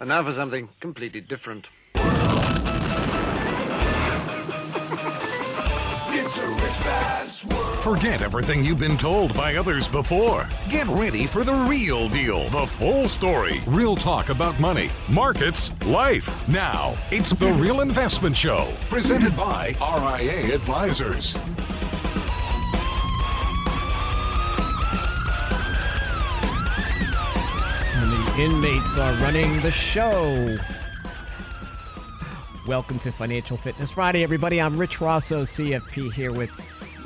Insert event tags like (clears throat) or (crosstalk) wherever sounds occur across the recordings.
And now for something completely different. Forget everything you've been told by others before. Get ready for the real deal, the full story, real talk about money, markets, life. Now, it's the Real Investment Show, presented by RIA Advisors. Inmates are running the show. Welcome to Financial Fitness Friday, everybody. I'm Rich Rosso, CFP, here with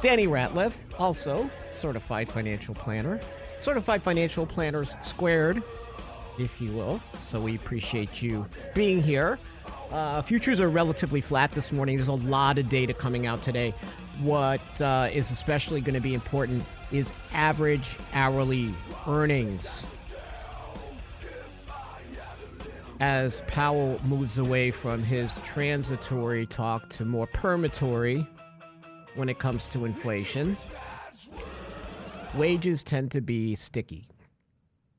Danny Ratliff, also certified financial planner. Certified financial planners squared, if you will. So we appreciate you being here. Uh, futures are relatively flat this morning. There's a lot of data coming out today. What uh, is especially going to be important is average hourly earnings as Powell moves away from his transitory talk to more permatory when it comes to inflation, wages tend to be sticky.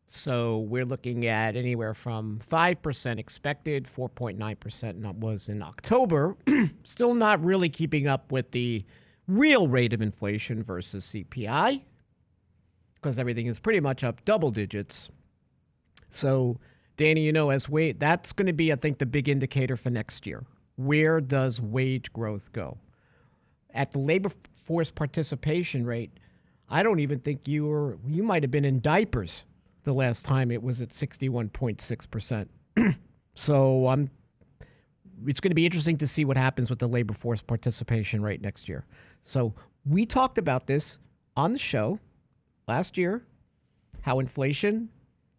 So we're looking at anywhere from 5% expected, 4.9% was in October. (clears throat) Still not really keeping up with the real rate of inflation versus CPI because everything is pretty much up double digits. So Danny, you know, as wait, that's going to be, I think, the big indicator for next year. Where does wage growth go? At the labor force participation rate, I don't even think you were, you might have been in diapers the last time it was at 61.6%. (clears throat) so I'm, it's going to be interesting to see what happens with the labor force participation rate next year. So we talked about this on the show last year, how inflation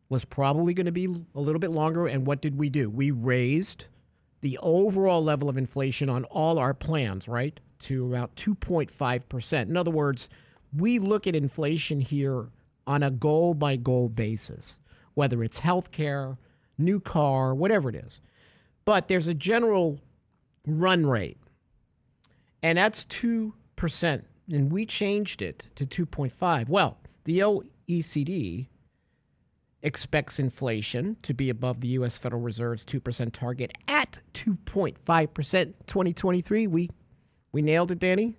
was probably going to be a little bit longer. And what did we do? We raised the overall level of inflation on all our plans, right, to about 2.5%. In other words, we look at inflation here on a goal by goal basis, whether it's healthcare, new car, whatever it is. But there's a general run rate, and that's 2%. And we changed it to 2.5. Well, the OECD expects inflation to be above the U.S. Federal Reserve's 2% target at 2.5% 2023. We, we nailed it, Danny.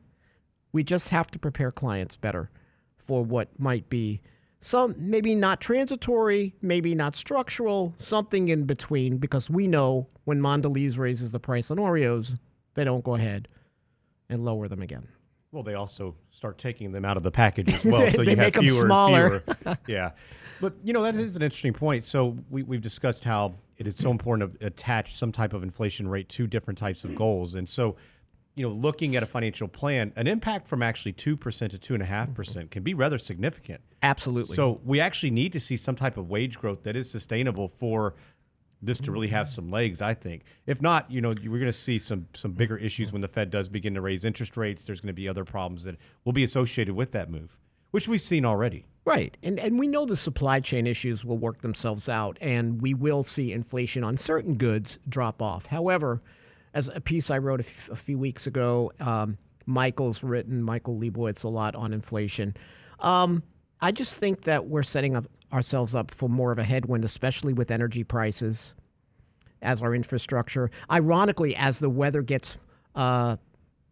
We just have to prepare clients better for what might be some, maybe not transitory, maybe not structural, something in between, because we know when Mondelez raises the price on Oreos, they don't go ahead and lower them again. Well, they also start taking them out of the package as (laughs) well, They- so you have fewer smaller. and fewer. (laughs) yeah, but you know that is an interesting point. So we, we've discussed how it is so important to attach some type of inflation rate to different types of goals, and so you know looking at a financial plan, an impact from actually two percent to two and a half percent can be rather significant. Absolutely. So we actually need to see some type of wage growth that is sustainable for this to really have some legs. I think. If not, you know, we're going to see some some bigger issues when the Fed does begin to raise interest rates. There's going to be other problems that will be associated with that move, which we've seen already. Right. And and we know the supply chain issues will work themselves out and we will see inflation on certain goods drop off. However, as a piece I wrote a, f- a few weeks ago, um, Michael's written, Michael Lebowitz, a lot on inflation. Um, I just think that we're setting up ourselves up for more of a headwind, especially with energy prices as our infrastructure. Ironically, as the weather gets uh,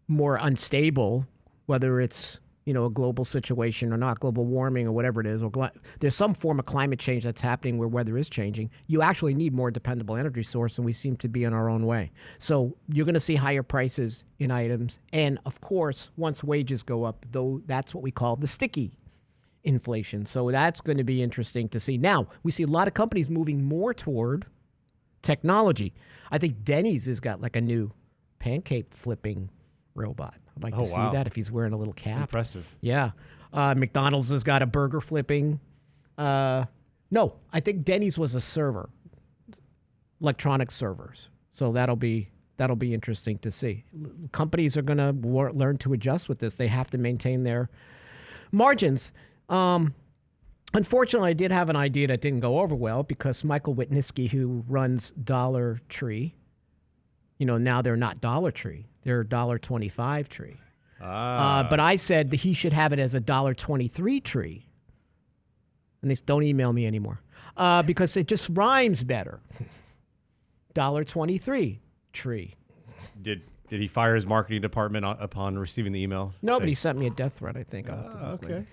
more unstable, whether it's you know a global situation or not, global warming or whatever it is, or gl- there's some form of climate change that's happening where weather is changing. You actually need more dependable energy source, and we seem to be in our own way. So you're going to see higher prices in items, and of course, once wages go up, though, that's what we call the sticky inflation. So that's going to be interesting to see. Now we see a lot of companies moving more toward technology. I think Denny's has got like a new pancake flipping robot. I'd like Oh, to see wow. that if he's wearing a little cap. Impressive. Yeah. Uh, McDonald's has got a burger flipping. Uh, no, I think Denny's was a server, electronic servers. So that'll be that'll be interesting to see. Companies are going to wor- learn to adjust with this. They have to maintain their margins. Um, unfortunately, I did have an idea that didn't go over well because Michael Witynski, who runs Dollar Tree, you know, now they're not Dollar Tree; they're Dollar Twenty Five Tree. Ah, Uh, but I said that he should have it as a dollar twenty-three tree. And they don't email me anymore uh, because it just rhymes better. (laughs) dollar twenty three tree. Did did he fire his marketing department upon receiving the email? Nobody Say- sent me a death threat. I think. I'll have to look okay.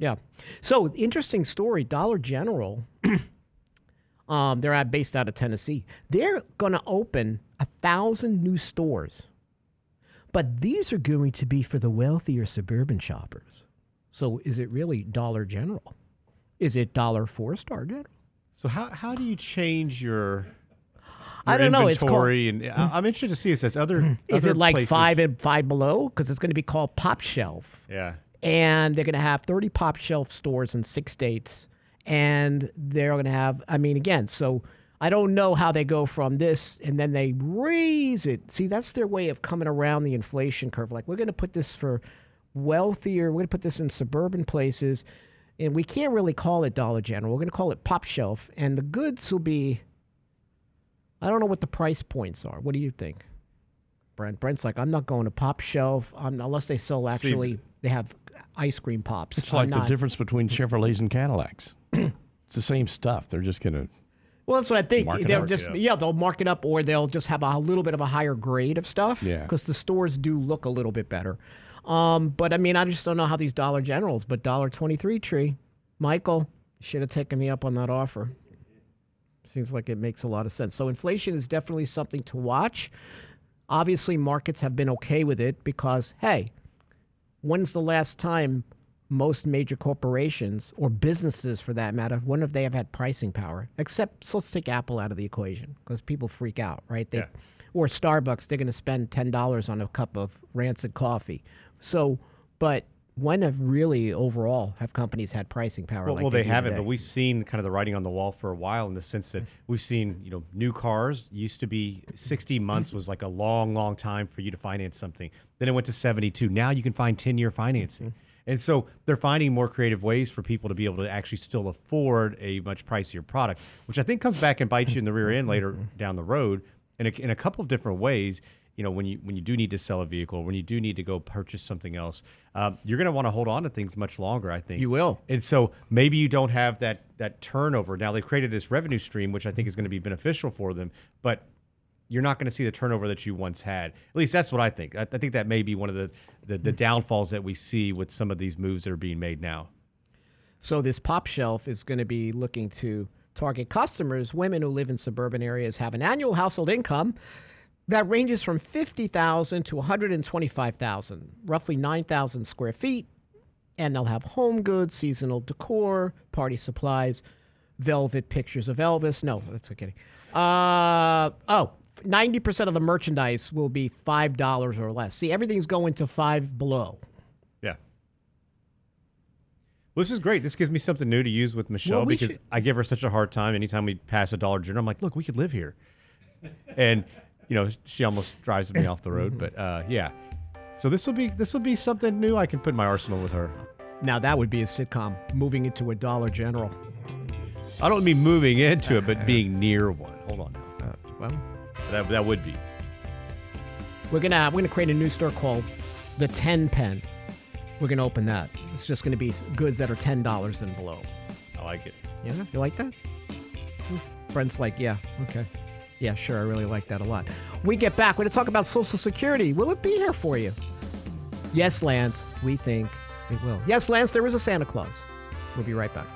Yeah. So interesting story. Dollar General. (clears throat) um, they're out, based out of Tennessee. They're going to open a thousand new stores, but these are going to be for the wealthier suburban shoppers. So is it really Dollar General? Is it Dollar Four Star General? So how how do you change your? I don't know. It's called- and I- I'm interested to see if there's other. (clears throat) Is other it like places- five and five below? Because it's going to be called Pop Shelf. Yeah. And they're going to have 30 pop shelf stores in six states. And they're going to have i mean again so i don't know how they go from this and then they raise it. See that's their way of coming around the inflation curve. Like we're going to put this for wealthier we're going to put this in suburban places and we can't really call it dollar general. We're going to call it pop shelf and the goods will be i don't know what the price points are. What do you think? Brent brent's like i'm not going to pop shelf um, unless they sell actually they have ice cream pops It's like the difference between (clears throat) Chevrolets and Cadillacs. it's the same stuff. They're just going to. Well, that's what I think. They'll just yeah. yeah. they'll mark it up, or they'll just have a little bit of a higher grade of stuff. Yeah. because the stores do look a little bit better. Um, but I mean, I just don't know how these Dollar Generals. But Dollar Twenty Three Tree, Michael should have taken me up on that offer. Seems like it makes a lot of sense. So inflation is definitely something to watch. Obviously, markets have been okay with it because hey, when's the last time most major corporations or businesses for that matter when have they have had pricing power? Except so let's take apple out of the equation because people freak out right? They, Yeah. or starbucks they're going to spend $10 on a cup of rancid coffee. So but when have really overall have companies had pricing power Well, like well they do haven't, today? but we've seen kind of the writing on the wall for a while in the sense that hmm. we've seen, you know, new cars used to be 60 months was like a long, long time for you to finance something. Then it went to 72. Now you can find 10 year financing. Hmm. And so they're finding more creative ways for people to be able to actually still afford a much pricier product, which I think comes back and bites you in the rear end later (laughs) down the road in a, in a couple of different ways. You know, when you when you do need to sell a vehicle, when you do need to go purchase something else, um, you're going to want to hold on to things much longer. I think You will. and so maybe you don't have that that turnover. Now they've created this revenue stream, which I think is going to be beneficial for them, but you're not going to see the turnover that you once had. At least that's what I think. I, I think that may be one of the, the the downfalls that we see with some of these moves that are being made now. So this pop shelf is going to be looking to target customers, women who live in suburban areas, have an annual household income that ranges from 50,000 to 125,000, roughly 9,000 square feet, and they'll have home goods, seasonal decor, party supplies, velvet pictures of Elvis. No, that's okay. Uh, oh, 90% of the merchandise will be $5 or less. See, everything's going to 5 below. Yeah. Well, this is great. This gives me something new to use with Michelle Well, we because should- I give her such a hard time anytime we pass a Dollar General. I'm like, look, we could live here, and you know, she almost drives me off the road. But uh, yeah, so this will be this will be something new I can put in my arsenal with her. Now that would be a sitcom moving into a Dollar General. I don't mean moving into it, but being near one. Hold on now. Well, That, that would be. we're gonna we're gonna create a new store called the Ten Pen. We're gonna open that. It's just gonna be goods that are ten dollars and below. I like it. Yeah, you like that? Hmm. Brent's like, yeah, okay, yeah, sure, I really like that a lot. We get back. We're gonna talk about Social Security. Will it be here for you? Yes, Lance. We think it will. Yes, Lance. There is a Santa Claus. We'll be right back.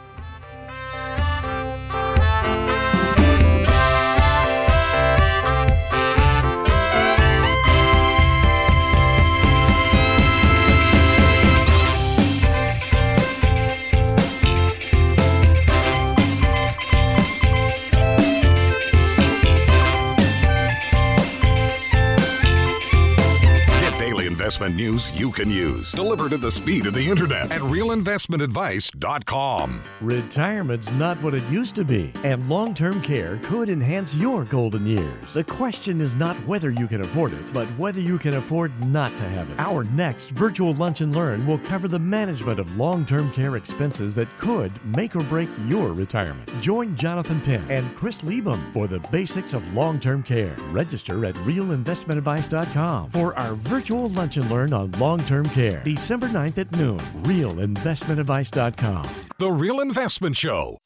You can use, delivered at the speed of the internet at realinvestmentadvice.com. Retirement's not what it used to be, and long term care could enhance your golden years. The question is not whether you can afford it, but whether you can afford not to have it. Our next virtual lunch and learn will cover the management of long term care expenses that could make or break your retirement. Join Jonathan Penn and Chris Liebum for the basics of long term care. Register at realinvestmentadvice.com for our virtual lunch and learn on long term care. December 9th at noon. Realinvestmentadvice.com. The Real Investment Show.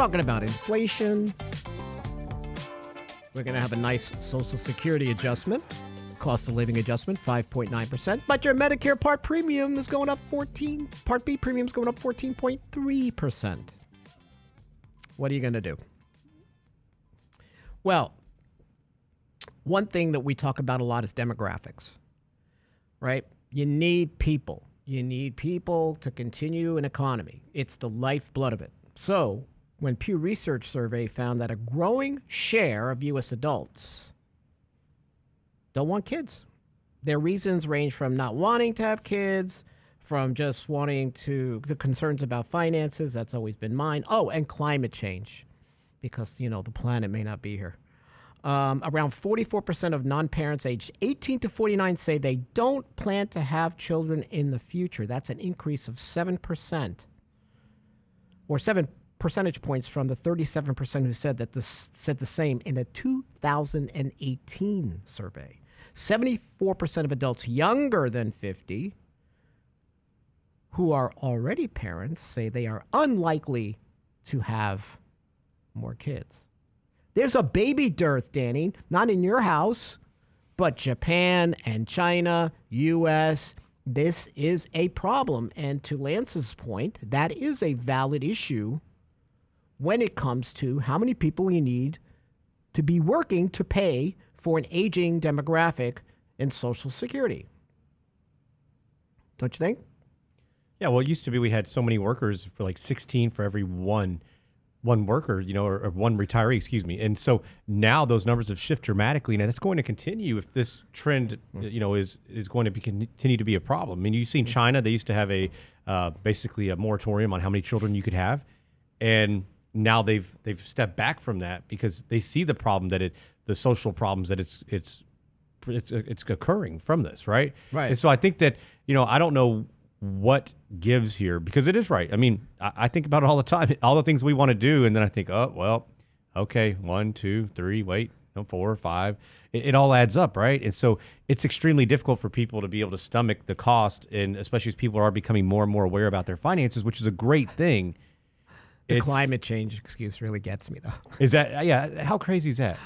Talking about inflation. We're going to have a nice Social Security adjustment, cost of living adjustment, 5.9%. But your Medicare Part premium is going up 14, Part B premium is going up 14.3%. What are you going to do? Well, one thing that we talk about a lot is demographics, right? You need people. You need people to continue an economy. It's the lifeblood of it. So, when Pew Research survey found that a growing share of U.S. adults don't want kids. Their reasons range from not wanting to have kids, from just wanting to, the concerns about finances, that's always been mine. Oh, and climate change, because, you know, the planet may not be here. Um, around 44% of non parents aged 18 to 49 say they don't plan to have children in the future. That's an increase of 7%, or 7 percentage points from the 37% who said that this said the same in a 2018 survey. 74% of adults younger than 50 who are already parents say they are unlikely to have more kids. There's a baby dearth, Danny, not in your house, but Japan and China, US. This is a problem. And to Lance's point, that is a valid issue when it comes to how many people you need to be working to pay for an aging demographic in Social Security. Don't you think? Yeah, well, it used to be we had so many workers for like 16 for every one one worker, you know, or, or, one retiree, excuse me. And so now those numbers have shifted dramatically, and that's going to continue if this trend, you know, is is going to be continue to be a problem. I mean, you've seen China; they used to have a uh, basically a moratorium on how many children you could have, and now they've they've stepped back from that because they see the problem that it the social problems that it's it's it's it's occurring from this, right? Right. And so I think that you know I don't know what gives here because it is right. I mean, I, I think about it all the time, (laughs) all the things we want to do, and then I think, oh well, okay, one, two, three, wait, no, four, five. It, it all adds up, right? And so it's extremely difficult for people to be able to stomach the cost, and especially as people are becoming more and more aware about their finances, which is a great thing. The it's, climate change excuse really gets me though. (laughs) Is that uh, yeah? How crazy is that?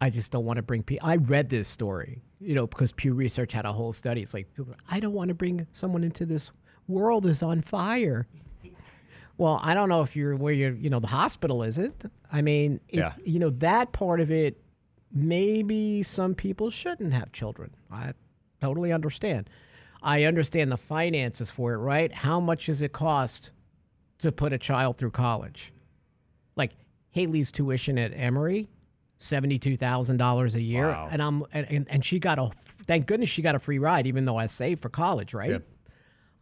I just don't want to bring people. I read this story, you know, because Pew Research had a whole study. It's like I don't want to bring someone into this world is on fire. (laughs) Well, I don't know if you're where you're, you know, the hospital isn't. I mean, it, yeah. you know, that part of it, maybe some people shouldn't have children. I totally understand. I understand the finances for it, right? How much does it cost to put a child through college. Like Haley's tuition at Emory, seventy-two thousand dollars a year, wow. and I'm and, and she got a thank goodness she got a free ride, even though I saved for college, right? Yep.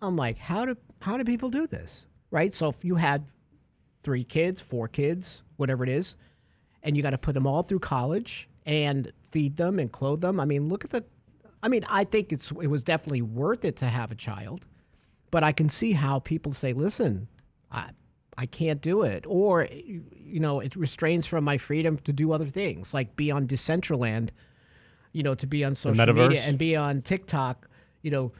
I'm like, how do how do people do this, right? So if you had three kids, four kids, whatever it is, and you got to put them all through college and feed them and clothe them. I mean, look at the. I mean, I think it's it was definitely worth it to have a child, but I can see how people say, listen, I, I can't do it. Or, you know, it restrains from my freedom to do other things, like be on Decentraland, you know, to be on social media and be on TikTok, you know,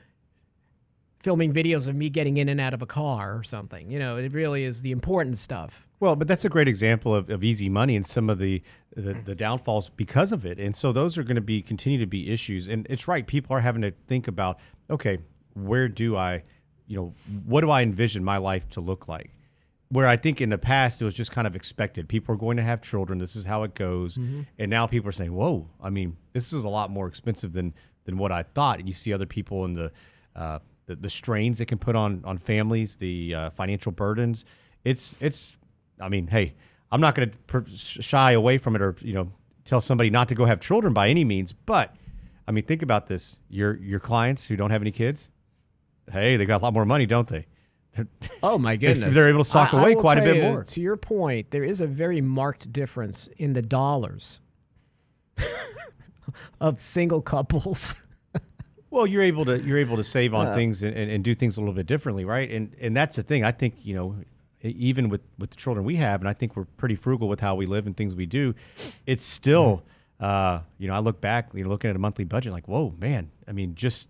filming videos of me getting in and out of a car or something. You know, it really is the important stuff. Well, but that's a great example of, of easy money and some of the, the, the downfalls because of it. And so those are going to be continue to be issues. And it's right, people are having to think about, okay, where do I you know, what do I envision my life to look like? Where I think in the past it was just kind of expected. People are going to have children. This is how it goes. Mm-hmm. And now people are saying, "Whoa! I mean, this is a lot more expensive than than what I thought." And you see other people in the uh, the, the, strains it can put on on families, the uh, financial burdens. It's it's. I mean, hey, I'm not going to per- shy away from it or you know tell somebody not to go have children by any means. But I mean, think about this: your your clients who don't have any kids hey, they got a lot more money, don't they? Oh my (laughs) goodness! They're able to sock I, away I quite a bit you, more. To your point, there is a very marked difference in the dollars (laughs) of single couples. (laughs) well, you're able to you're able to save on uh, things and, and, and, do things a little bit differently, right? And and that's the thing. I think you know, even with with the children we have, and I think we're pretty frugal with how we live and things we do. It's still, uh, you know, I look back, you know, looking at a monthly budget, like, whoa, man. I mean, just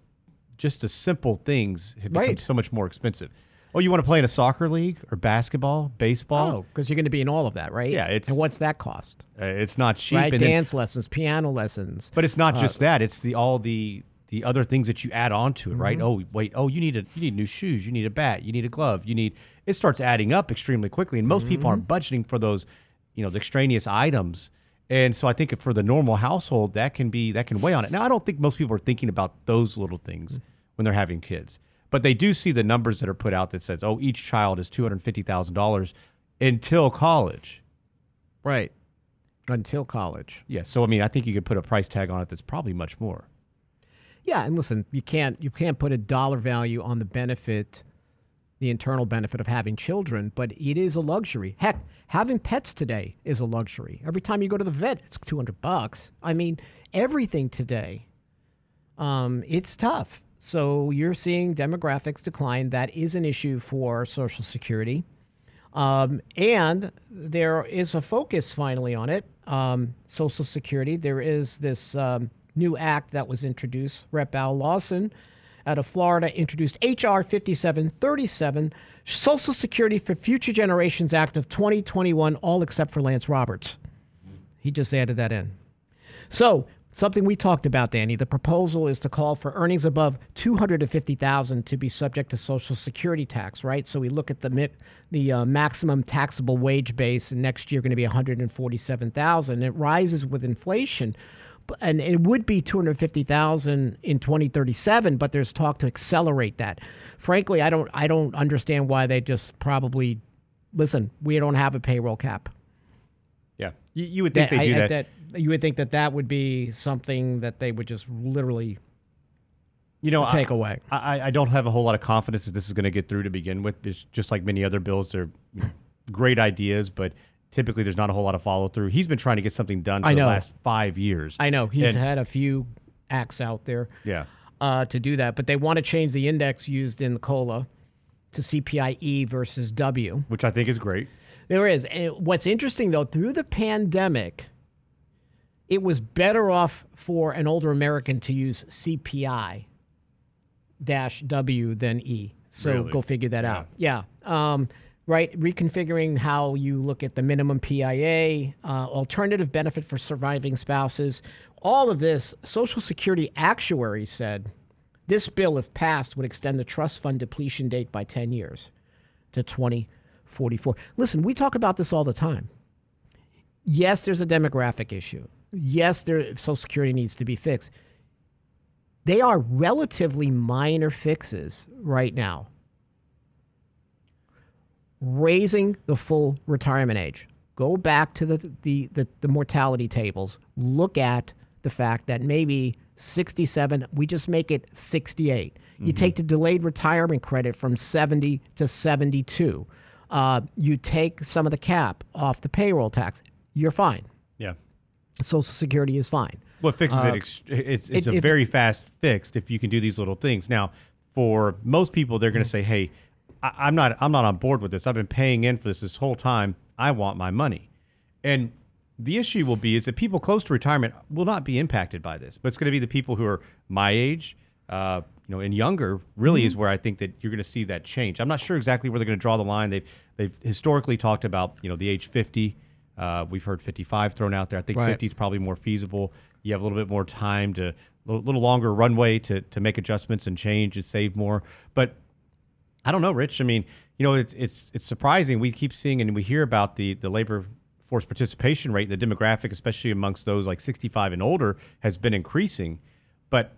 just the simple things have become right. so much more expensive. Oh, you want to play in a soccer league or basketball, baseball? Oh, because you're going to be in all of that, right? Yeah, it's- and what's that cost? Uh, it's not cheap. right, and then- dance lessons, piano lessons. but it's Uh, not just that. It's the all the the other things that you add on to it, right? Mm-hmm. Oh, wait. Oh, you need a you need new shoes. You need a bat. You need a glove. You need. It starts adding up extremely quickly, and most people aren't Mm-hmm. budgeting for those, you know, the extraneous items. And so I think for the normal household, that can be that can weigh on it. Now, I don't think most people are thinking about those little things mm. when they're having kids, but they do see the numbers that are put out that says, oh, each child is two hundred fifty thousand dollars until college. right until college. Yeah. So I mean, I think you could put a price tag on it that's probably much more. Yeah, and listen, you can't you can't put a dollar value on the benefit, the internal benefit of having children, but it is a luxury. Heck, having pets today is a luxury. Every time you go to the vet, it's two hundred bucks. I mean, everything today, um, it's tough. So you're seeing demographics decline. That is an issue for Social Security. Um, and there is a focus finally on it. Um, Social Security. There is this um, new act that was introduced. Rep. Al Lawson out of Florida introduced H.R. 5737, Social Security for Future Generations Act of 2021, all except for Lance Roberts. He just added that in. So something we talked about, Danny. The proposal is to call for earnings above two hundred and fifty thousand to be subject to Social Security tax, right? So we look at the mi- the uh, maximum taxable wage base, and next year going to be one hundred and forty-seven thousand. It rises with inflation, and it would be two hundred fifty thousand in twenty thirty-seven. But there's talk to accelerate that. Frankly, I don't I don't understand why they just probably listen. We don't have a payroll cap. Yeah. You, you would think That- they do I- I- that. You would think that that would be something that they would just literally You know, take I, away. I, I don't have a whole lot of confidence that this is going to get through to begin with. It's just like many other bills. They're great ideas, but typically there's not a whole lot of follow through. He's been trying to get something done for I the last five years. I know he's And- had a few acts out there Yeah. uh, to do that, but they want to change the index used in the cola to CPIE versus W. Which I think is great. There is. And what's interesting though, through the pandemic, it was better off for an older American to use CPI dash W than E. So Really? go figure that out. Yeah. Um, right. Reconfiguring how you look at the minimum PIA, uh, alternative benefit for surviving spouses. All of this, Social Security actuaries said this bill, if passed, would extend the trust fund depletion date by 10 years to 2044. Listen, we talk about this all the time. Yes, there's a demographic issue. Yes, there Social Security needs to be fixed. They are relatively minor fixes right now. Raising the full retirement age. Go back to the, the, the, the mortality tables. Look at the fact that maybe 67, we just make it 68. You take the delayed retirement credit from 70 to 72. Uh, you take some of the cap off the payroll tax. You're fine. Yeah. Social Security is fine. What fixes it? Ex- it's it's Uh, it- a it- very fast fix if you can do these little things. Now, for most people, they're going to say, "Hey, I, I'm not I'm not on board with this. I've been paying in for this this whole time. I want my money." And the issue will be is that people close to retirement will not be impacted by this, but it's going to be the people who are my age, uh, you know, and younger. Really, Mm-hmm. is where I think that you're going to see that change. I'm not sure exactly where they're going to draw the line. They've they've historically talked about you know the age 50. Uh, we've heard 55 thrown out there. I think Right. 50 is probably more feasible. You have a little bit more time to, a little, little longer runway to, to make adjustments and change and save more. But I don't know, Rich. I mean, you know, it's it's it's surprising. We keep seeing and we hear about the the labor force participation rate, the demographic, especially amongst those like 65 and older, has been increasing. But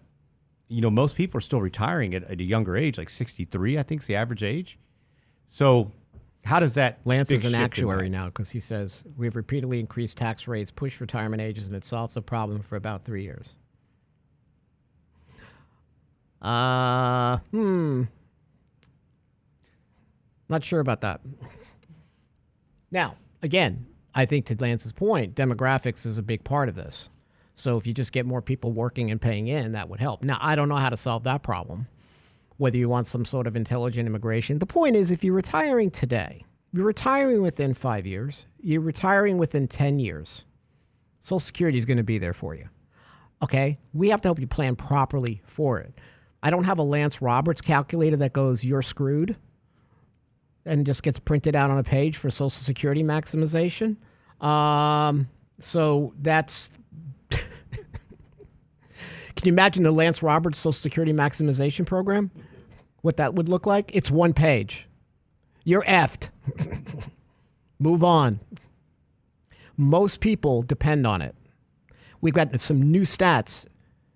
you know, most people are still retiring at, at a younger age, like 63, I think is the average age. So how does that Lance is an actuary now because he says we've repeatedly increased tax rates, pushed retirement ages, and it solves the problem for about three years. Uh, hmm. Not sure about that. Now, again, I think to Lance's point, demographics is a big part of this. So if you just get more people working and paying in, that would help. Now, I don't know how to solve that problem whether you want some sort of intelligent immigration. The point is, if you're retiring today, you're retiring within five years, you're retiring within 10 years, Social Security is going to be there for you. Okay? We have to help you plan properly for it. I don't have a Lance Roberts calculator that goes, you're screwed. And just gets printed out on a page for Social Security maximization. Um, so that's. (laughs) Can you imagine the Lance Roberts Social Security maximization program? What that would look like? It's one page. You're effed. (laughs) Move on. Most people depend on it. We've got some new stats,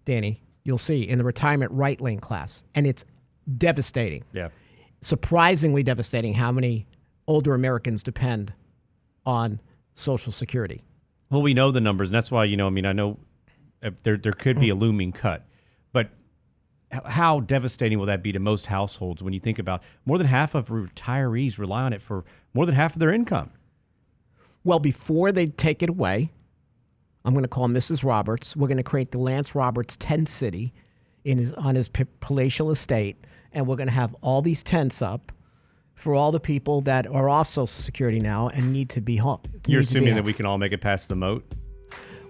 Danny, you'll see in the retirement right lane class, and it's devastating. Yeah. Surprisingly devastating how many older Americans depend on Social Security. Well, we know the numbers, and that's why you know. I mean, I know uh, there there could be a looming cut, but how devastating will that be to most households when you think about more than half of retirees rely on it for more than half of their income? Well, before they take it away, I'm going to call Mrs. Roberts. We're going to create the Lance Roberts tent city in his, on his p- palatial estate, and we're going to have all these tents up for all the people that are off Social Security now and need to be home. You're assuming that we can all make it past the moat.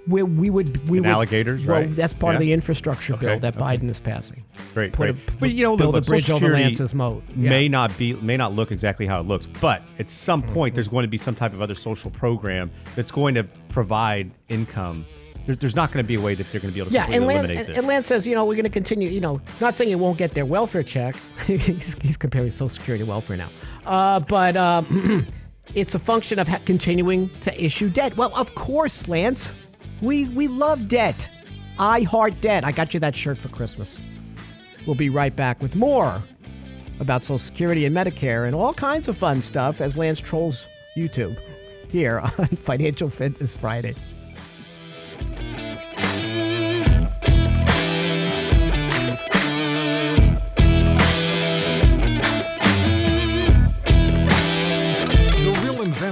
we, we would we And would, alligators, well, right? that's part of the infrastructure bill that okay. Biden is passing. Great, Put great. a- but you know, build look, a bridge over Lance's moat. Yeah. May not be, may not look exactly how it looks, but at some mm-hmm. point, there's going to be some type of other social program that's going to provide income. There, there's not going to be a way that they're going to be able to Yeah, and Lance, eliminate and, this. and Lance says, you know, we're going to continue, you know, not saying you won't get their welfare check. (laughs) he's, he's comparing Social Security to welfare now. Uh, but um, (clears throat) it's a function of ha- continuing to issue debt. Well, of course, Lance. We, we love debt. I heart debt. I got you that shirt for Christmas. We'll be right back with more about Social Security and Medicare and all kinds of fun stuff as Lance trolls YouTube here (laughs) on Financial Fitness Friday.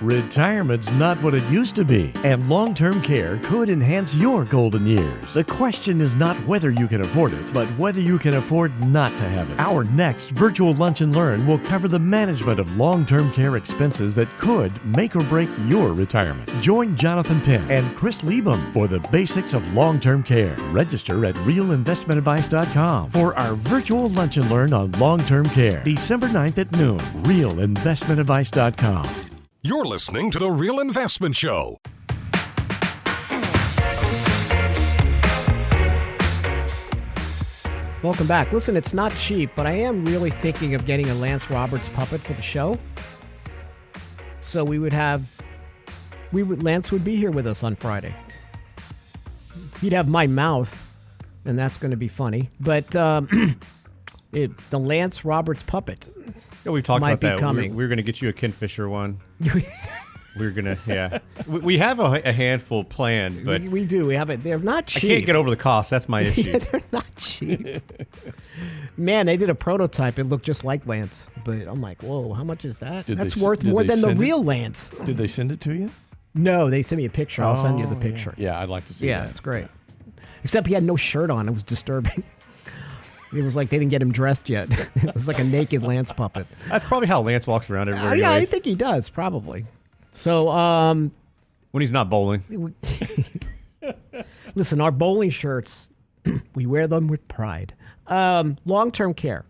Retirement's not what it used to be, and long term care could enhance your golden years. The question is not whether you can afford it, but whether you can afford not to have it. Our next virtual lunch and learn will cover the management of long term care expenses that could make or break your retirement. Join Jonathan Penn and Chris Liebum for the basics of long term care. Register at realinvestmentadvice.com for our virtual lunch and learn on long term care. December 9th at noon. Realinvestmentadvice.com. You're listening to The Real Investment Show. Welcome back. Listen, it's not cheap, but I am really thinking of getting a Lance Roberts puppet for the show. So we would have, we would Lance would be here with us on Friday. He'd have my mouth, and that's going to be funny. But um, (clears throat) it, the Lance Roberts puppet. Yeah, we've talked might about be that. We- coming. We're, going to get you a Ken Fisher one. (laughs) we're going to, yeah. we, we have a, a handful planned, but we, we do. We have it. They're not I cheap. can't get over the cost. That's my (laughs) issue. Yeah, they're not cheap. Man, they did a prototype. It looked just like Lance, but I'm like, whoa, how much is that? Did they That's s- worth did more they than the send it? real Lance. Did they send it to you? No, they sent me a picture. I'll send you the Oh, picture. Yeah, Yeah, I'd like to see Yeah, that. it's great. Except he had no shirt on. It was disturbing. It was like they didn't get him dressed yet. (laughs) it was like a naked Lance puppet. That's probably how Lance walks around Uh, everywhere. yeah, I think he does probably. So, um, when he's not bowling. (laughs) listen, our bowling shirts, (clears throat) we wear them with pride. Um, Long term care.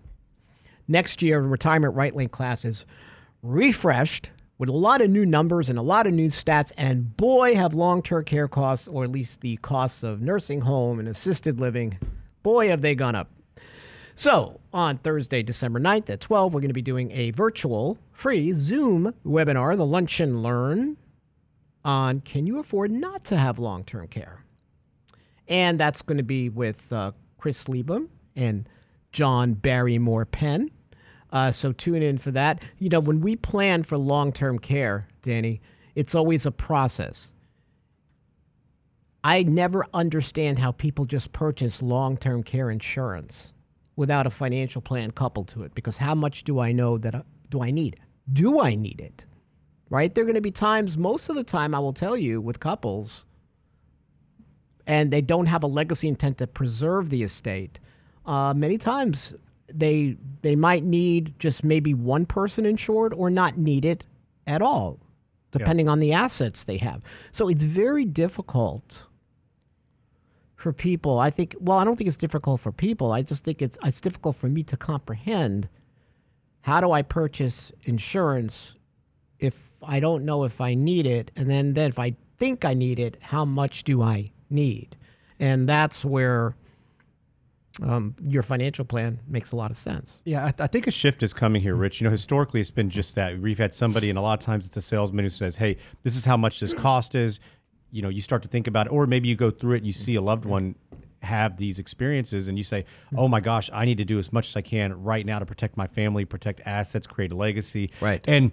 Next year, retirement right lane class is refreshed with a lot of new numbers and a lot of new stats. And boy, have long term care costs, or at least the costs of nursing home and assisted living, boy, have they gone up. So, on Thursday, December 9th at 12, we're going to be doing a virtual free Zoom webinar, the Lunch and Learn, on can you afford not to have long term care? And that's going to be with uh, Chris Liebum and John Barrymore Penn. Uh, so tune in for that. You know, when we plan for long term care, Danny, it's always a process. I never understand how people just purchase long term care insurance without a financial plan coupled to it because how much do I know that I, do I need? Do I need it? Right? There are going to be times, most of the time, I will tell you with couples, and they don't have a legacy intent to preserve the estate. Uh, many times, they they might need just maybe one person insured or not need it at all, depending on the assets they have. So it's very difficult for people. I think. Well, I don't think it's difficult for people. I just think it's it's difficult for me to comprehend. How do I purchase insurance if I don't know if I need it, and then then if I think I need it, how much do I need? And that's where um, your financial plan makes a lot of sense. Yeah, I, I think a shift is coming here, Rich. You know, historically, it's been just that. We've had somebody, and a lot of times it's a salesman who says, "Hey, this is how much this cost is." You know, you start to think about it, or maybe you go through it and you see a loved mm-hmm. one have these experiences, and you say, "Oh my gosh, I need to do as much as I can right now to protect my family, protect assets, create a legacy." Right. And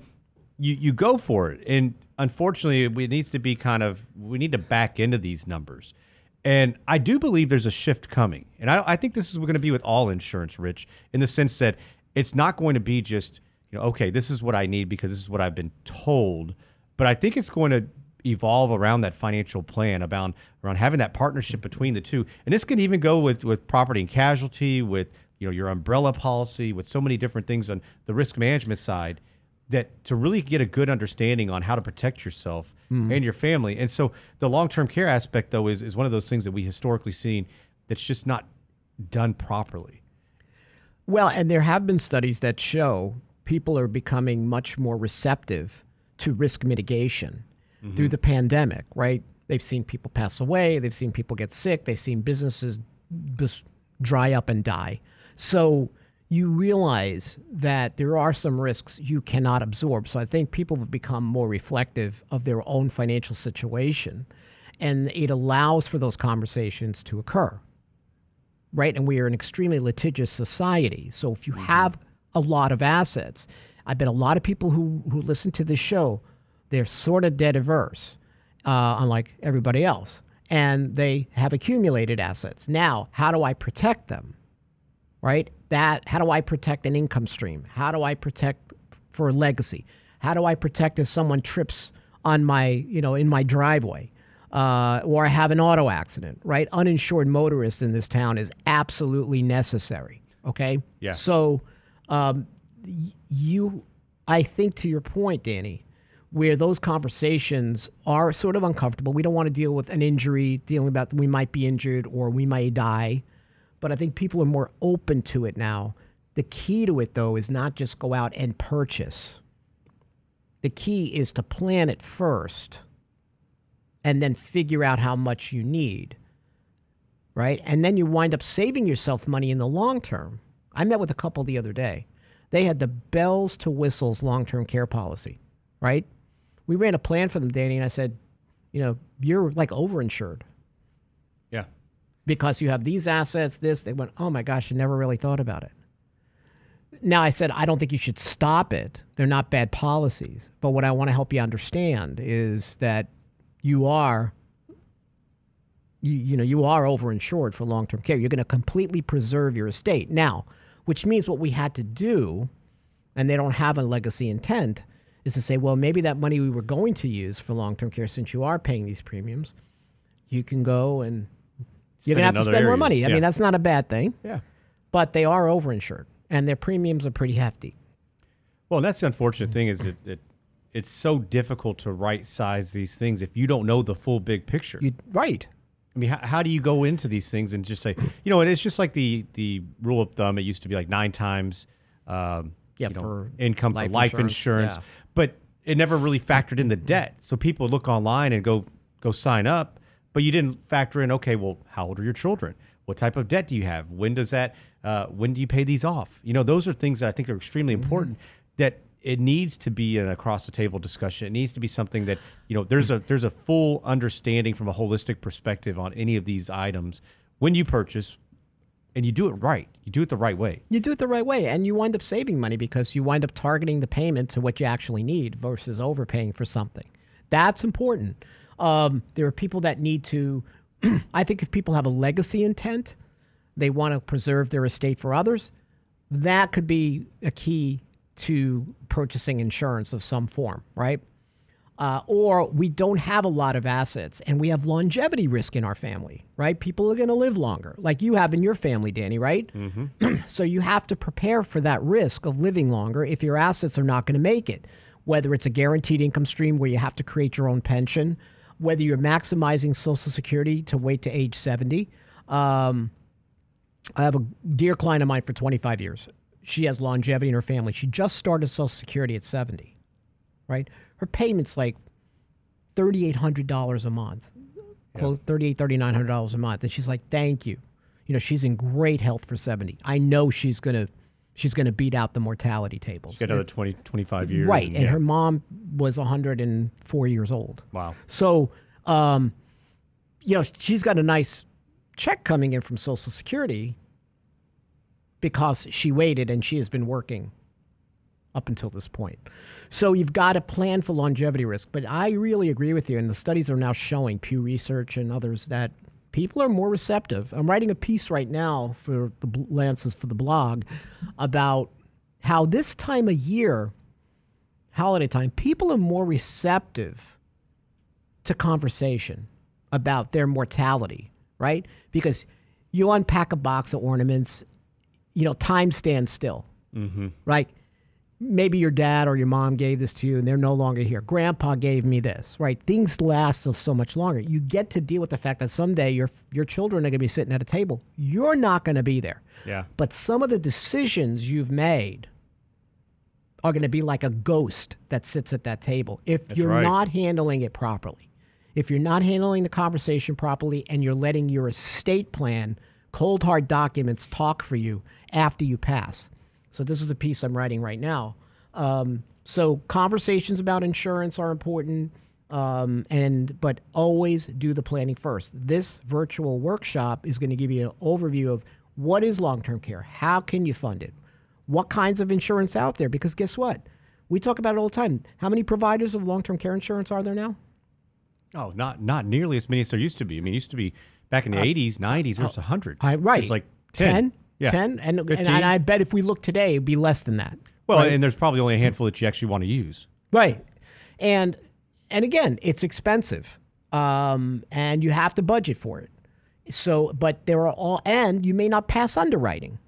you you go for it, and unfortunately, it needs to be kind of we need to back into these numbers. And I do believe there's a shift coming. And I, I think this is going to be with all insurance, Rich, in the sense that it's not going to be just, you know, okay, this is what I need because this is what I've been told. But I think it's going to evolve around that financial plan, about around having that partnership between the two. And this can even go with, with property and casualty, with you know your umbrella policy, with so many different things on the risk management side that to really get a good understanding on how to protect yourself mm-hmm. and your family. And so the long term care aspect, though, is, is one of those things that we historically seen that's just not done properly. Well, and there have been studies that show people are becoming much more receptive to risk mitigation Mm-hmm. through the pandemic, right? They've seen people pass away, they've seen people get sick, they've seen businesses just dry up and die. So you realize that there are some risks you cannot absorb. So I think people have become more reflective of their own financial situation, and it allows for those conversations to occur right? And we are an extremely litigious society. So if you mm-hmm. have a lot of assets, I bet a lot of people who, who listen to this show, they're sort of debt averse, uh, unlike everybody else. And they have accumulated assets. Now, how do I protect them? Right? That how do I protect an income stream? How do I protect for a legacy? How do I protect if someone trips on my, you know, in my driveway? uh, or I have an auto accident, right? Uninsured motorist in this town is absolutely necessary. Okay. Yeah. So, um, y- you, I think to your point, Danny, where those conversations are sort of uncomfortable. We don't want to deal with an injury, dealing about we might be injured or we may die, but I think people are more open to it now. The key to it, though, is not just go out and purchase. The key is to plan it first and then figure out how much you need. Right? And then you wind up saving yourself money in the long term. I met with a couple the other day. They had the bells to whistles long term care policy, right? We ran a plan for them, Danny, and I said, you know, you're like overinsured Yeah. because you have these assets, this. They went, oh my gosh, I never really thought about it. Now I said, I don't think you should stop it. They're not bad policies. But what I want to help you understand is that you are you, you know you are overinsured for long-term care you're going to completely preserve your estate now which means what we had to do and they don't have a legacy intent is to say well maybe that money we were going to use for long-term care since you are paying these premiums you can go and you're going to have to spend more money i yeah. mean that's not a bad thing Yeah. but they are overinsured and their premiums are pretty hefty Well, that's the unfortunate thing is that it, it's so difficult to right size these things if you don't know the full big picture. you right I mean, how, how do you go into these things and just say, you know, and it's just like the the rule of thumb. It used to be like nine times, um, Yeah, you know, for income life for life insurance, insurance, yeah. But it never really factored in the debt. So people look online and go go sign up, but you didn't factor in. Okay, well, how old are your children? What type of debt do you have? When does that? Uh, when do you pay these off? You know, those are things that I think are extremely Mm-hmm. important. That it needs to be an across the table discussion. It needs to be something that you know there's a there's a full understanding from a holistic perspective on any of these items when you purchase, and you do it right. You do it the right way. You do it the right way, and you wind up saving money because you wind up targeting the payment to what you actually need versus overpaying for something. That's important. Um, there are people that need to. (clears throat) I think if people have a legacy intent, they want to preserve their estate for others. That could be a key to purchasing insurance of some form, right? Uh, or we don't have a lot of assets and we have longevity risk in our family, right? People are going to live longer, like you have in your family, Danny, right? Mm-hmm. (clears throat) so you have to prepare for that risk of living longer if your assets are not going to make it, whether it's a guaranteed income stream where you have to create your own pension, whether you're maximizing Social Security to wait to age 70. Um, I have a dear client of mine for 25 years. She has longevity in her family. She just started Social Security at 70, right? Her payment's like $3,800 a month, close $3,800, $3,900 a month. And she's like, thank you. You know, she's in great health for 70. I know she's going to. She's going to beat out the mortality tables. Get another 20, 25 years. Right. And yeah. her mom was 104 years old. Wow. So, um, you know, she's got a nice check coming in from Social Security because she waited and she has been working up until this point. So you've got to plan for longevity risk. But I really agree with you, and the studies are now showing, Pew Research and others, that people are more receptive. I'm writing a piece right now for the Lances for the blog about how this time of year, holiday time, people are more receptive to conversation about their mortality, right? Because you unpack a box of ornaments, you know, time stands still, mm-hmm. right? Maybe your dad or your mom gave this to you and they're no longer here. Grandpa gave me this, right? Things last so, so much longer. You get to deal with the fact that someday your your children are going to be sitting at a table. You're not going to be there. Yeah. But some of the decisions you've made are going to be like a ghost that sits at that table if you're right. not handling it properly. If you're not handling the conversation properly and you're letting your estate plan, cold hard documents talk for you after you pass. So this is a piece I'm writing right now. Um, so conversations about insurance are important, um, and but always do the planning first. This virtual workshop is going to give you an overview of what is long-term care, how can you fund it, what kinds of insurance out there. Because guess what, we talk about it all the time. How many providers of long-term care insurance are there now? Oh, not not nearly as many as there used to be. I mean, it used to be back in the 80s, 90s, there was 100. Uh, I, right. There's like 10. Yeah. 10? And, and, and I bet if we look today, it'd be less than that. Well, and there's probably only a handful that you actually want to use. Right. And and again, it's expensive. Um, and you have to budget for it. So, but there are all, and you may not pass underwriting.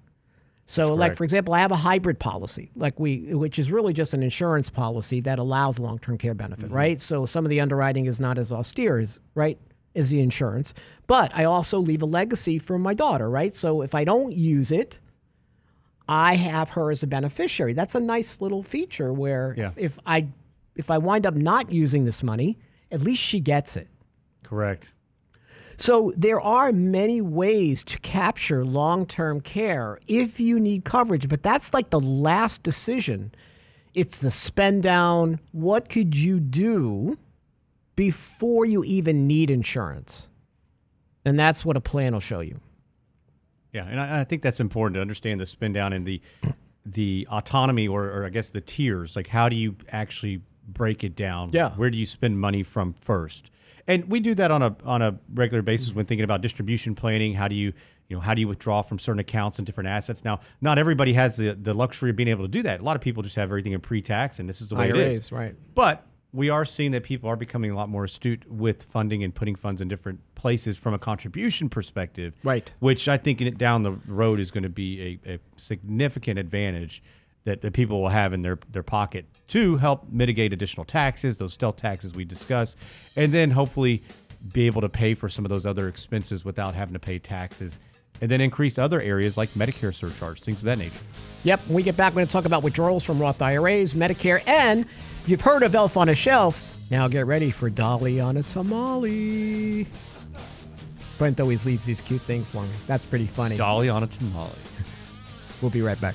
So, like correct. for example, I have a hybrid policy, like we, which is really just an insurance policy that allows long-term care benefit, right? So, some of the underwriting is not as austere as right as the insurance, but I also leave a legacy for my daughter, right? So, if I don't use it, I have her as a beneficiary. That's a nice little feature where Yeah. if, if I if I wind up not using this money, at least she gets it. Correct. So there are many ways to capture long-term care if you need coverage, but that's like the last decision. It's the spend down. What could you do before you even need insurance? And that's what a plan will show you. Yeah, and I, I think that's important to understand the spin down and the (clears throat) the autonomy, or, or I guess the tiers. Like, how do you actually break it down? Yeah. Where do you spend money from first? And we do that on a on a regular basis when thinking about distribution planning. How do you you know how do you withdraw from certain accounts and different assets? Now, not everybody has the the luxury of being able to do that. A lot of people just have everything in pre-tax, and this is the way it IRAs, is. right. But we are seeing that people are becoming a lot more astute with funding and putting funds in different places from a contribution perspective. Right. Which I think down the road is going to be a, a significant advantage that, that people will have in their, their pocket to help mitigate additional taxes, those stealth taxes we discussed, and then hopefully be able to pay for some of those other expenses without having to pay taxes. And then increase other areas like Medicare surcharge, things of that nature. Yep. When we get back, we're going to talk about withdrawals from Roth IRAs, Medicare, and you've heard of Elf on a Shelf. Now get ready for Dolly on a Tamale. Brent always leaves these cute things for me. That's pretty funny. Dolly on a tamale. We'll be right back.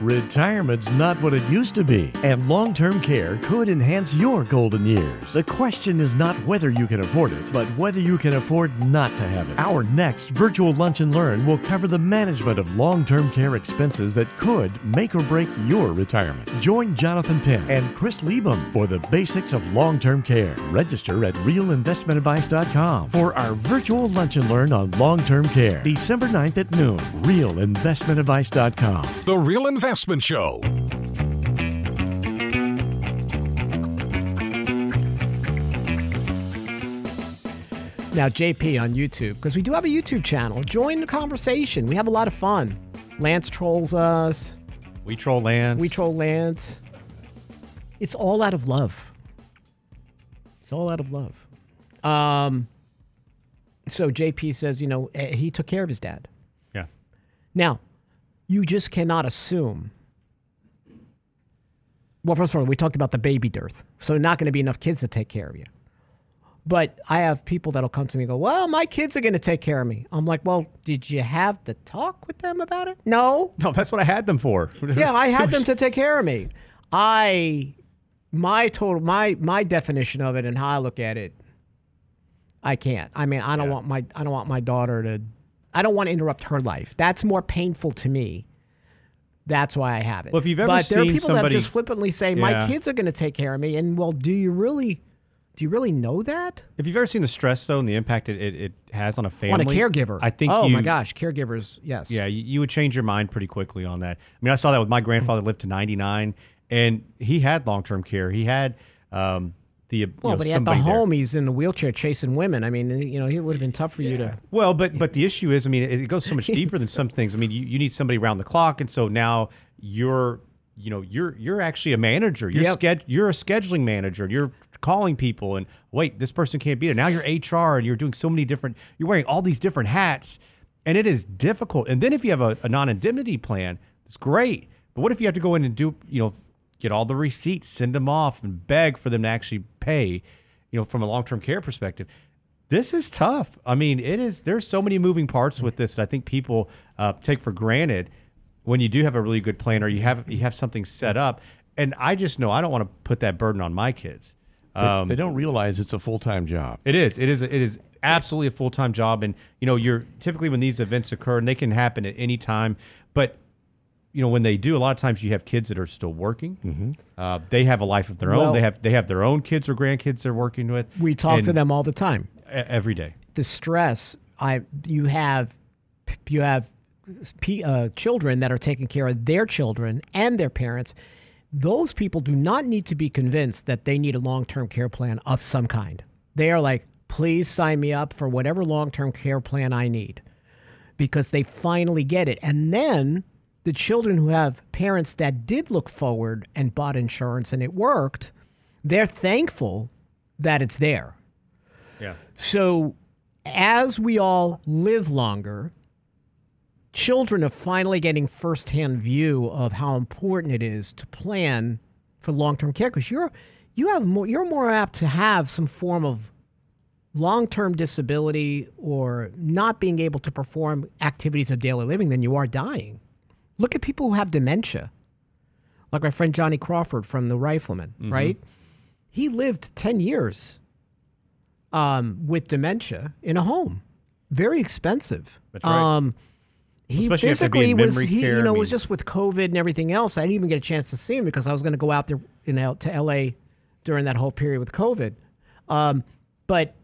Retirement's not what it used to be, and long term care could enhance your golden years. The question is not whether you can afford it, but whether you can afford not to have it. Our next virtual lunch and learn will cover the management of long term care expenses that could make or break your retirement. Join Jonathan Penn and Chris Liebum for the basics of long term care. Register at realinvestmentadvice.com for our virtual lunch and learn on long term care. December 9th at noon. Realinvestmentadvice.com. The Real Investment Show. Now, JP on YouTube, because we do have a YouTube channel. Join the conversation. We have a lot of fun. Lance trolls us. We troll Lance. We troll Lance. It's all out of love. It's all out of love. Um, so JP says, you know, eh, he took care of his dad. Yeah. Now, you just cannot assume. Well, first of all, we talked about the baby dearth. So, not going to be enough kids to take care of you. But I have people that'll come to me and go, Well, my kids are going to take care of me. I'm like, Well, did you have the talk with them about it? No. (laughs) No, that's what I had them for. (laughs) Yeah, I had them to take care of me. I, my total, my my definition of it and how I look at it, I can't. I mean, I don't Yeah. want my I don't want my daughter to, I don't want to interrupt her life. That's more painful to me. That's why I have it. Well, if you've ever but there are seen people that somebody- just flippantly say, "My Yeah. kids are going to take care of me," and well, do you really, do you really know that? If you've ever seen the stress though and the impact it, it, it has on a family, on a caregiver. I think. Oh you, my gosh, caregivers. Yes. Yeah, you, you would change your mind pretty quickly on that. I mean, I saw that with my grandfather lived to 99, and he had long term care. He had um, the Well, know, but at the somebody there. home, he's in the wheelchair chasing women. I mean, you know, it would have been tough for you to. Well, but but the issue is, I mean, it, it goes so much deeper than some things. I mean, you, you need somebody around the clock, and so now you're, you know, you're you're actually a manager. You're Yep. sched- you're a scheduling manager. and You're calling people, and wait, this person can't be there. Now you're HR, and you're doing so many different. You're wearing all these different hats, and it is difficult. And then if you have a, a non-indemnity plan, it's great. But what if you have to go in and do, you know, get all the receipts, send them off, and beg for them to actually pay, you know, from a long-term care perspective? This is tough. I mean, it is. There's so many moving parts with this that I think people uh, take for granted when you do have a really good plan or you have you have something set up. And I just know I don't want to put that burden on my kids. They, Um, they don't realize it's a full time job. it is. It is. It is absolutely a full time job. And you know, you're typically when these events occur, and they can happen at any time. But you know, when they do, a lot of times you have kids that are still working. Mm-hmm. Uh, they have a life of their Well- own. They have they have their own kids or grandkids they're working with. We talk to them all the time. every day. the stress I you have you have p- uh, children that are taking care of their children and their parents. Those people do not need to be convinced that they need a long term care plan of some kind. They are like, please sign me up for whatever long term care plan I need because they finally get it. And then the children who have parents that did look forward and bought insurance and it worked, they're thankful that it's there. Yeah. So, as we all live longer, children are finally getting firsthand view of how important it is to plan for long-term care because you're you have more you're more apt to have some form of long-term disability or not being able to perform activities of daily living than you are dying. Look at people who have dementia. Like my friend Johnny Crawford from the Rifleman, right? He lived 10 years um, with dementia in a home. Very expensive. That's right. Um, he Especially if they'd be physically was, he, you know, I was just with COVID and everything else. I didn't even get a chance to see him because I was going to go out there in L- to LA during that whole period with COVID. Um, but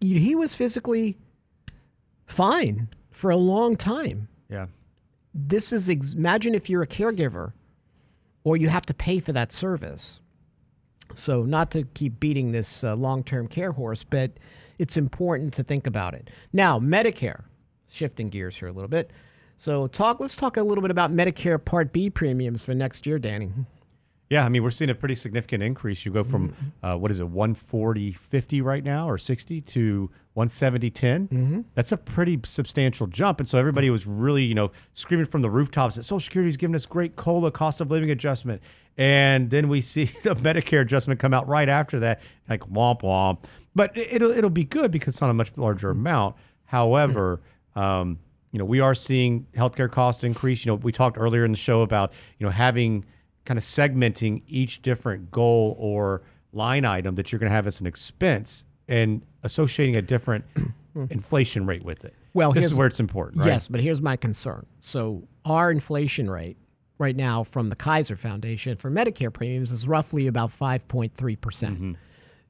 he was physically fine for a long time Yeah. This is ex- imagine if you're a caregiver or you have to pay for that service. So not to keep beating this uh, long-term care horse but it's important to think about it. Now medicare shifting gears here a little bit. So talk let's talk a little bit about medicare part b premiums for next year danny. Yeah, I mean, we're seeing a pretty significant increase. You go from, uh, what is it, 140, 50 right now or 60 to 170, 10. That's a pretty substantial jump. And so everybody was really, you know, screaming from the rooftops that Social Security's giving us great COLA, cost of living adjustment. And then we see (laughs) the Medicare adjustment come out right after that, like womp womp. But it- it'll, it'll be good because it's on a much larger amount. However, um, you know, we are seeing healthcare cost increase. You know, we talked earlier in the show about, you know, having kind of segmenting each different goal or line item that you're going to have as an expense and associating a different (clears throat) inflation rate with it. Well, this is where it's important, right? Yes, but here's my concern. So our inflation rate right now from the Kaiser Foundation for Medicare premiums is roughly about 5.3%. percent Mm-hmm.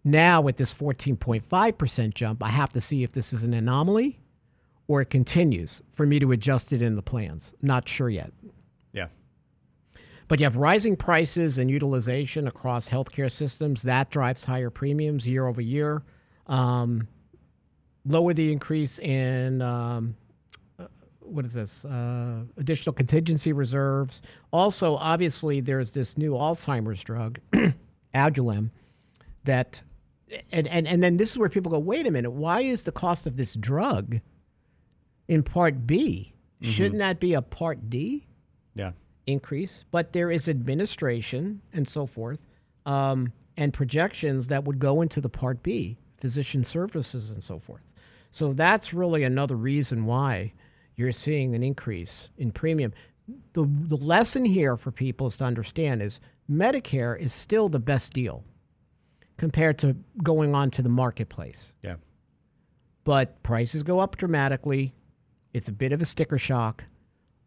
Now with this 14.5% jump, I have to see if this is an anomaly or it continues for me to adjust it in the plans. Not sure yet. Yeah. But you have rising prices and utilization across healthcare systems. That drives higher premiums year over year. Um, lower the increase in um, uh, what is this? Uh, additional contingency reserves. Also, obviously, there's this new Alzheimer's drug, (clears throat) Aduhelm, that, and, and, and then this is where people go, wait a minute, why is the cost of this drug in Part B? Shouldn't that be a Part D? Yeah. increase, but there is administration and so forth, um, and projections that would go into the Part B, physician services and so forth. So that's really another reason why you're seeing an increase in premium. The, the lesson here for people is to understand is Medicare is still the best deal compared to going on to the marketplace Yeah. but prices go up dramatically. It's a bit of a sticker shock.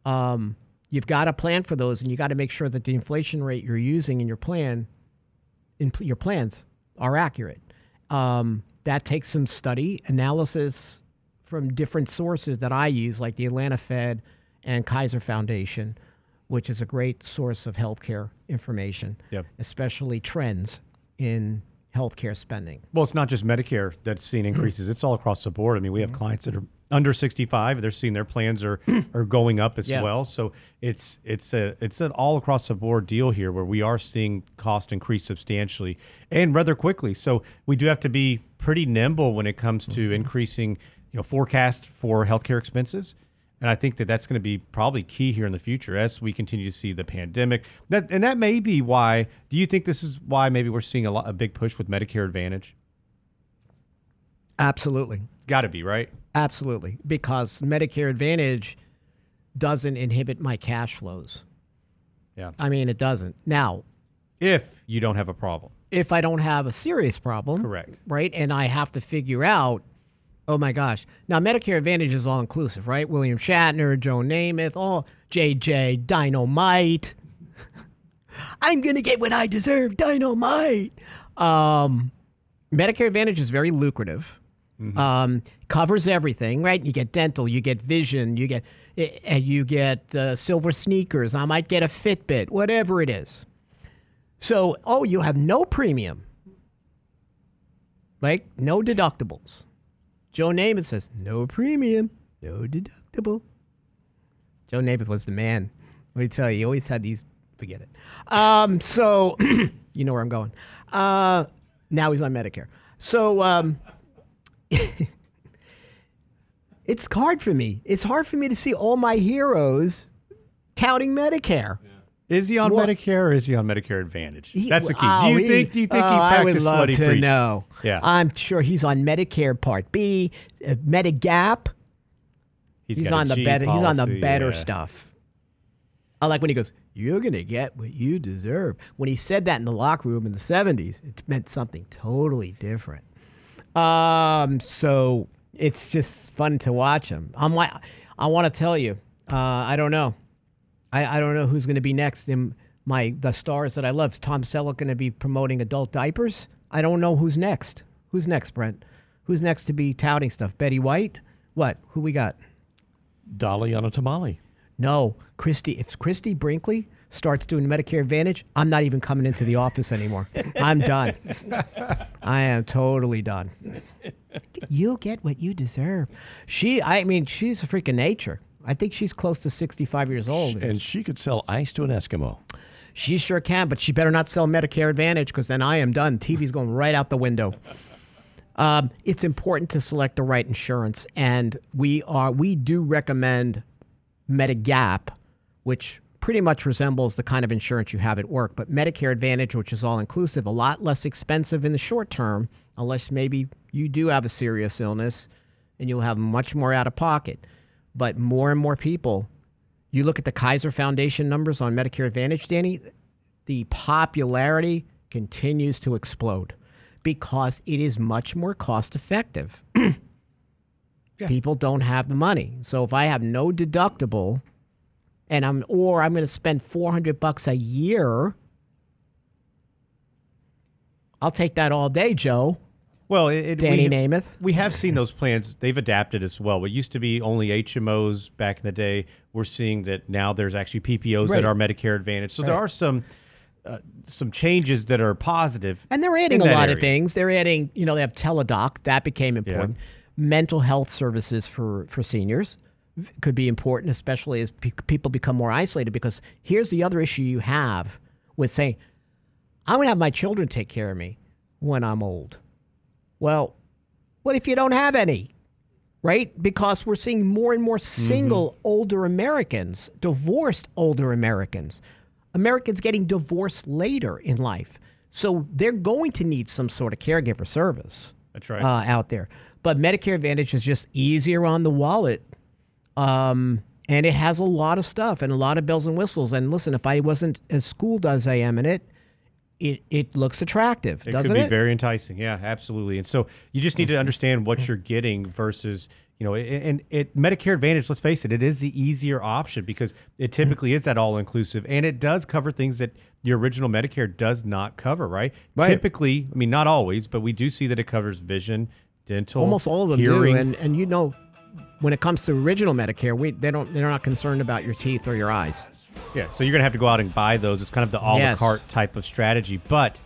Um, you've got to plan for those, and you got to make sure that the inflation rate you're using in your plan, in your plans, are accurate. Um, that takes some study analysis from different sources that I use, like the Atlanta Fed and Kaiser Foundation, which is a great source of healthcare information, Yep. especially trends in healthcare spending. Well, it's not just Medicare that's seen increases. It's all across the board. I mean, we have clients that are under 65. They're seeing their plans are (clears throat) are going up as Yeah. well. So it's it's a it's an all across the board deal here where we are seeing cost increase substantially and rather quickly. So we do have to be pretty nimble when it comes to mm-hmm. increasing, you know, forecast for healthcare expenses. And I think that that's going to be probably key here in the future as we continue to see the pandemic. That and that may be why. Do you think this is why maybe we're seeing a lot a big push with Medicare Advantage? Absolutely. Got to be right. Absolutely, because Medicare Advantage doesn't inhibit my cash flows. Yeah. I mean, it doesn't. Now, If you don't have a problem. if I don't have a serious problem, Correct. right, and I have to figure out, oh my gosh, now Medicare Advantage is all inclusive, right? William Shatner, Joe Namath, all JJ, Dynamite. (laughs) I'm gonna get what I deserve, Dynamite. Um, Medicare Advantage is very lucrative. Um, covers everything, right? You get dental, you get vision, you get uh, you get uh, silver sneakers. I might get a Fitbit, whatever it is. So, oh, you have no premium, like no deductibles. Joe Namath says no premium, no deductible. Joe Namath was the man. Let me tell you, he always had these. Forget it. Um, so (clears throat) you know where I'm going. Uh, now he's on Medicare. So um, (laughs) it's hard for me. It's hard for me to see all my heroes touting Medicare. Is he on What- Medicare or is he on Medicare Advantage? He- That's the key. oh, do you he- think? Do you think oh, he I would love to know. Yeah. I'm sure he's on Medicare Part B, uh, Medigap. He's, a on the G better. he's on the better yeah. stuff. I like when he goes, "You're gonna get what you deserve." When he said that in the locker room in the '70s, it meant something totally different. Um, so it's just fun to watch him. I'm like, I want to tell you, uh, I don't know. I, I don't know who's going to be next in my the stars that I love. Is Tom Selleck going to be promoting adult diapers? I don't know who's next. Who's next, Brent? Who's next to be touting stuff? Betty White? What? Who we got? Dolly on a tamale. No, Christy. If Christie Brinkley starts doing Medicare Advantage, I'm not even coming into the office anymore. I'm done. I am totally done. You'll get what you deserve. She, I mean, she's a freaking nature. I think she's close to 65 years old. And she could sell ice to an Eskimo. She sure can, but she better not sell Medicare Advantage because then I am done. TV's going right out the window. Um, it's important to select the right insurance, and we are we do recommend Medigap, which pretty much resembles the kind of insurance you have at work. But Medicare Advantage, which is all inclusive, a lot less expensive in the short term, unless maybe you do have a serious illness and you'll have much more out of pocket. But more and more people, you look at the Kaiser Foundation numbers on Medicare Advantage, Danny, the popularity continues to explode because it is much more cost effective. (clears throat) People don't have the money. So if I have no deductible and I'm or I'm going to spend 400 bucks a year, I'll take that all day, Joe. Well, it, it, Danny we, Namath. We have seen those plans. They've adapted as well. What used to be only HMOs back in the day, we're seeing that now there's actually PPOs Right. that are Medicare Advantage. So there are some uh, some changes that are positive. And they're adding a lot of things. They're adding, you know, they have teledoc that became important. Mental health services for for seniors could be important, especially as pe- people become more isolated. Because here's the other issue you have with saying, "I'm going to have my children take care of me when I'm old." Well, what if you don't have any? Right? Because we're seeing more and more single older Americans, divorced older Americans, Americans getting divorced later in life. So they're going to need some sort of caregiver service That's right. uh, out there. But Medicare Advantage is just easier on the wallet. Um, and it has a lot of stuff and a lot of bells and whistles. And listen, if I wasn't as schooled as I am in it, it, it looks attractive, It doesn't could be it? very enticing. Yeah, absolutely. And so you just need to mm-hmm. understand what mm-hmm. you're getting versus, you know, and and it Medicare Advantage, let's face it, it is the easier option because it mm-hmm. typically is that all inclusive and it does cover things that the original Medicare does not cover, right? Right. Typically, I mean not always, but we do see that it covers vision, dental, Almost all of them hearing. do. And, and you know, when it comes to original Medicare, we, they don't, they're not concerned about your teeth or your eyes. Yeah, so you're gonna have to go out and buy those. It's kind of the a la Yes. carte type of strategy, but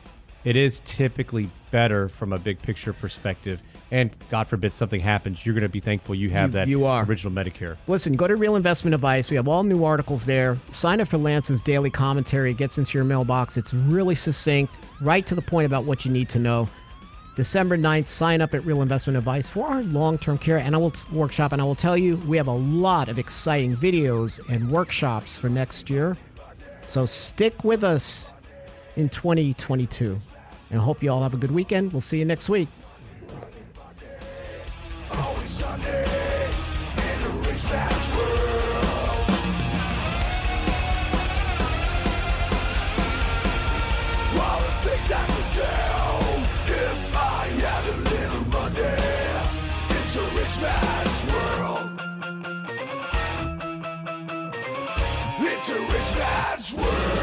it is typically better from a big picture perspective. And God forbid something happens, you're gonna be thankful you have You- that you are. original Medicare. Listen, go to Real Investment Advice. We have all new articles there. Sign up for Lance's daily commentary. It gets into your mailbox. It's really succinct, right to the point about what you need to know. December 9th, sign up at Real Investment Advice for our long term care and I will workshop. And I will tell you, we have a lot of exciting videos and workshops for next year. So stick with us in 2022. And I hope you all have a good weekend. We'll see you next week. Sunday. Swear!